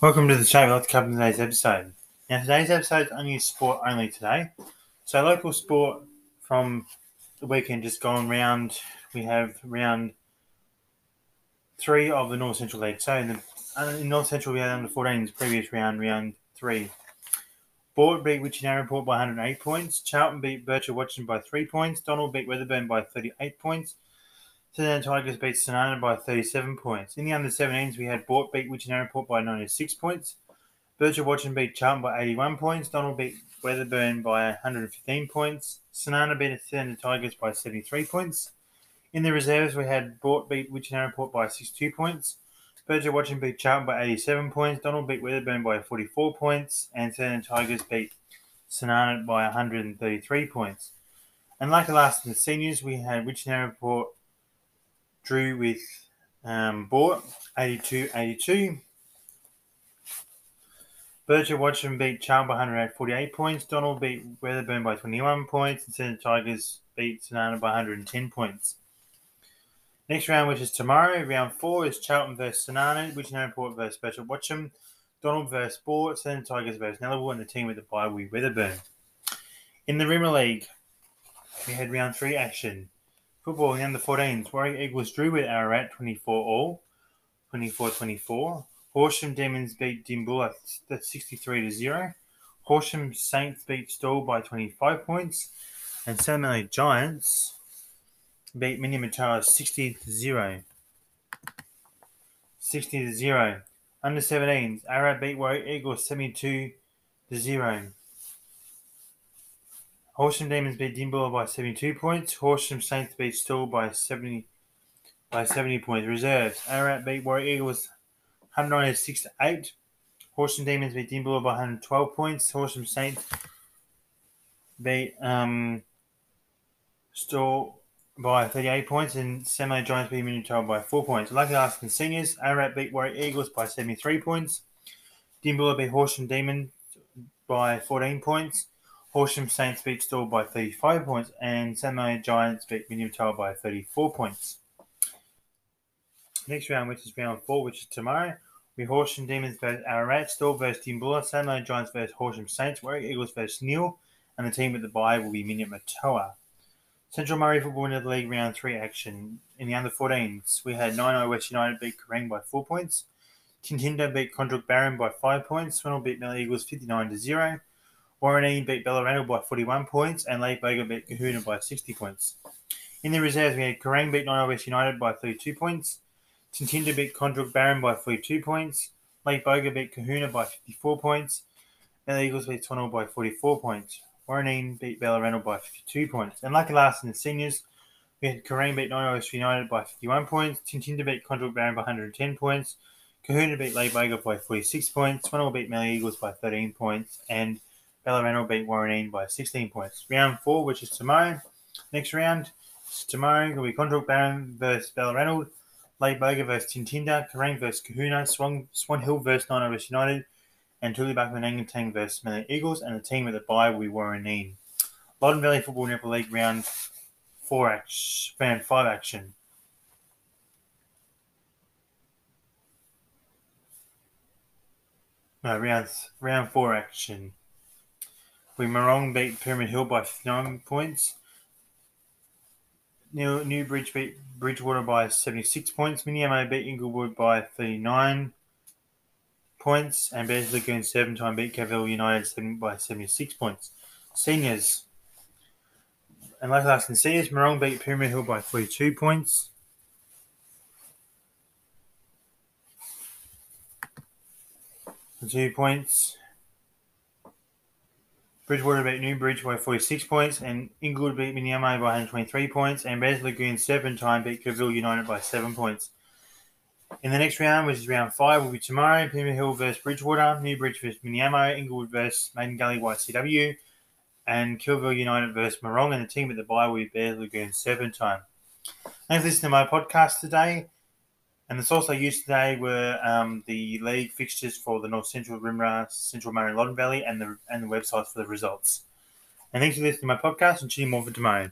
Welcome to the show. I'd like to cover today's episode. Now, today's episode is only sport only today. So, local sport from the weekend just gone round. We have round three of the North Central League. So, in, the, uh, in North Central, we had under 14's previous round, round three. Boort beat Witchy-Narraport by 108 points. Charlton beat Birchip-Watchem by 3 points. Donald beat Wedderburn by 38 points. Then Tigers beat Sonana by 37 points. In the under 17s, we had Boort beat Witchy-Narraport by 96 points. Birchip-Watchem beat Charlton by 81 points. Donald beat Wedderburn by 115 points. Sonana beat the Tigers by 73 points. In the reserves, we had Boort beat Witchy-Narraport by 62 points. Birchip-Watchem beat Charlton by 87 points. Donald beat Wedderburn by 44 points. And Southern Tigers beat Sonana by 133 points. And like the last in the seniors, we had Witchy-Narraport drew with um, Boort 82 82. Birchip-Watchem beat Charlton by 148 points. Donald beat Wedderburn by 21 points. And Centre Tigers beat Sonana by 110 points. Next round, which is tomorrow, round four, is Charlton versus Sonana, Witchy-Narraport versus Birchip-Watchem, Donald versus Boort, Centre Tigers versus Nullawil, and the team with the bye we Wedderburn. In the Wimmera League, we had round three action. Football in the under 14s. Warrack Eagles drew with Ararat 24 all, 24 24. Horsham Demons beat Dimboola 63 to 0. Horsham Saints beat Stawell by 25 points. And Samuel Giants beat Minyip-Murtoa 60 to 0. 60 to 0. Under 17s, Ararat beat Warrack Eagles 72 to 0. Horsham Demons beat Dimboola by 72 points. Horsham Saints beat Stawell by 70 by 70 points. Reserves. Ararat beat Warrack Eagles 196 to 8. Horsham Demons beat Dimboola by 112 points. Horsham Saints beat um, Stawell by 38 points. And Semi Giants beat Minutile by 4 points. Lucky Aston Seniors. Ararat beat Warrack Eagles by 73 points. Dimboola beat Horsham Demons by 14 points. Horsham Saints beat Stawell by 35 points, and Samoa Giants beat Minutile by 34 points. Next round, which is round four, which is tomorrow, we Horsham Demons versus uh, Ararat, Stawell versus Dimboola, Samoa Giants versus Horsham Saints, Warrack Eagles versus Nhill, and the team with the bye will be Minyip-Murtoa. Central Murray Football Winter League round three action. In the under 14s, we had 9 West United beat Kerang by 4 points. Tyntynder beat Koondrook-Barham by 5 points. Swindle beat Mallee Eagles 59 to 0. Woorinen beat Balranald by 41 points, and Lake Boga beat Cohuna by 60 points. In the reserves, we had Kerang beat Nine West United by 32 points. Tyntynder beat Koondrook-Barham by 42 points. Lake Boga beat Cohuna by 54 points. And the Eagles beat Swan Hill by 44 points. Woorinen beat Balranald by 52 points. And lucky last in the seniors, we had Kerang beat Nine West United by 51 points. Tyntynder beat Koondrook-Barham by 110 points. Kahuna beat Lake Boga by 46 points. Swan Hill beat Mallee Eagles by 13 points. And Balranald beat Woorinen by 16 points. Round four, which is tomorrow. Next round tomorrow. Will be Koondrook-Barham versus Balranald, Boga versus Tyntynder, Kerang versus Cohuna, Swan, Swan Hill versus Nine United, and Tooleybuc Manangatang versus Smelly Eagles, and the team at the bye will be Woorinen. Loddon Valley Football Netball League round four action, round five action. No, round round four action. We Marong beat Pyramid Hill by 59 points. New Newbridge beat Bridgewater by 76 points. Mitiamo beat Inglewood by 39 points. And Bears Lagoon 7 time beat Calivil United by 76 points. Seniors. And like last in seniors, Marong beat Pyramid Hill by 42 points. Two points. Bridgewater beat Newbridge by 46 points, and Inglewood beat Mitiamo by 123 points, and Res Lagoon Serpentine beat Calivil United by 7 points. In the next round, which is round 5, will be tomorrow Pima Hill versus Bridgewater, Newbridge versus Mitiamo, Inglewood versus Maiden Gully YCW, and Calivil United versus Marong, and the team at the bye will be Bear Lagoon Serpentine. Thanks for listening to my podcast today. And the source I used today were um, the league fixtures for the North Central, Wimmera, Central Murray, Loddon Valley, and the and the websites for the results. And thanks for listening to my podcast, and tune in more for tomorrow.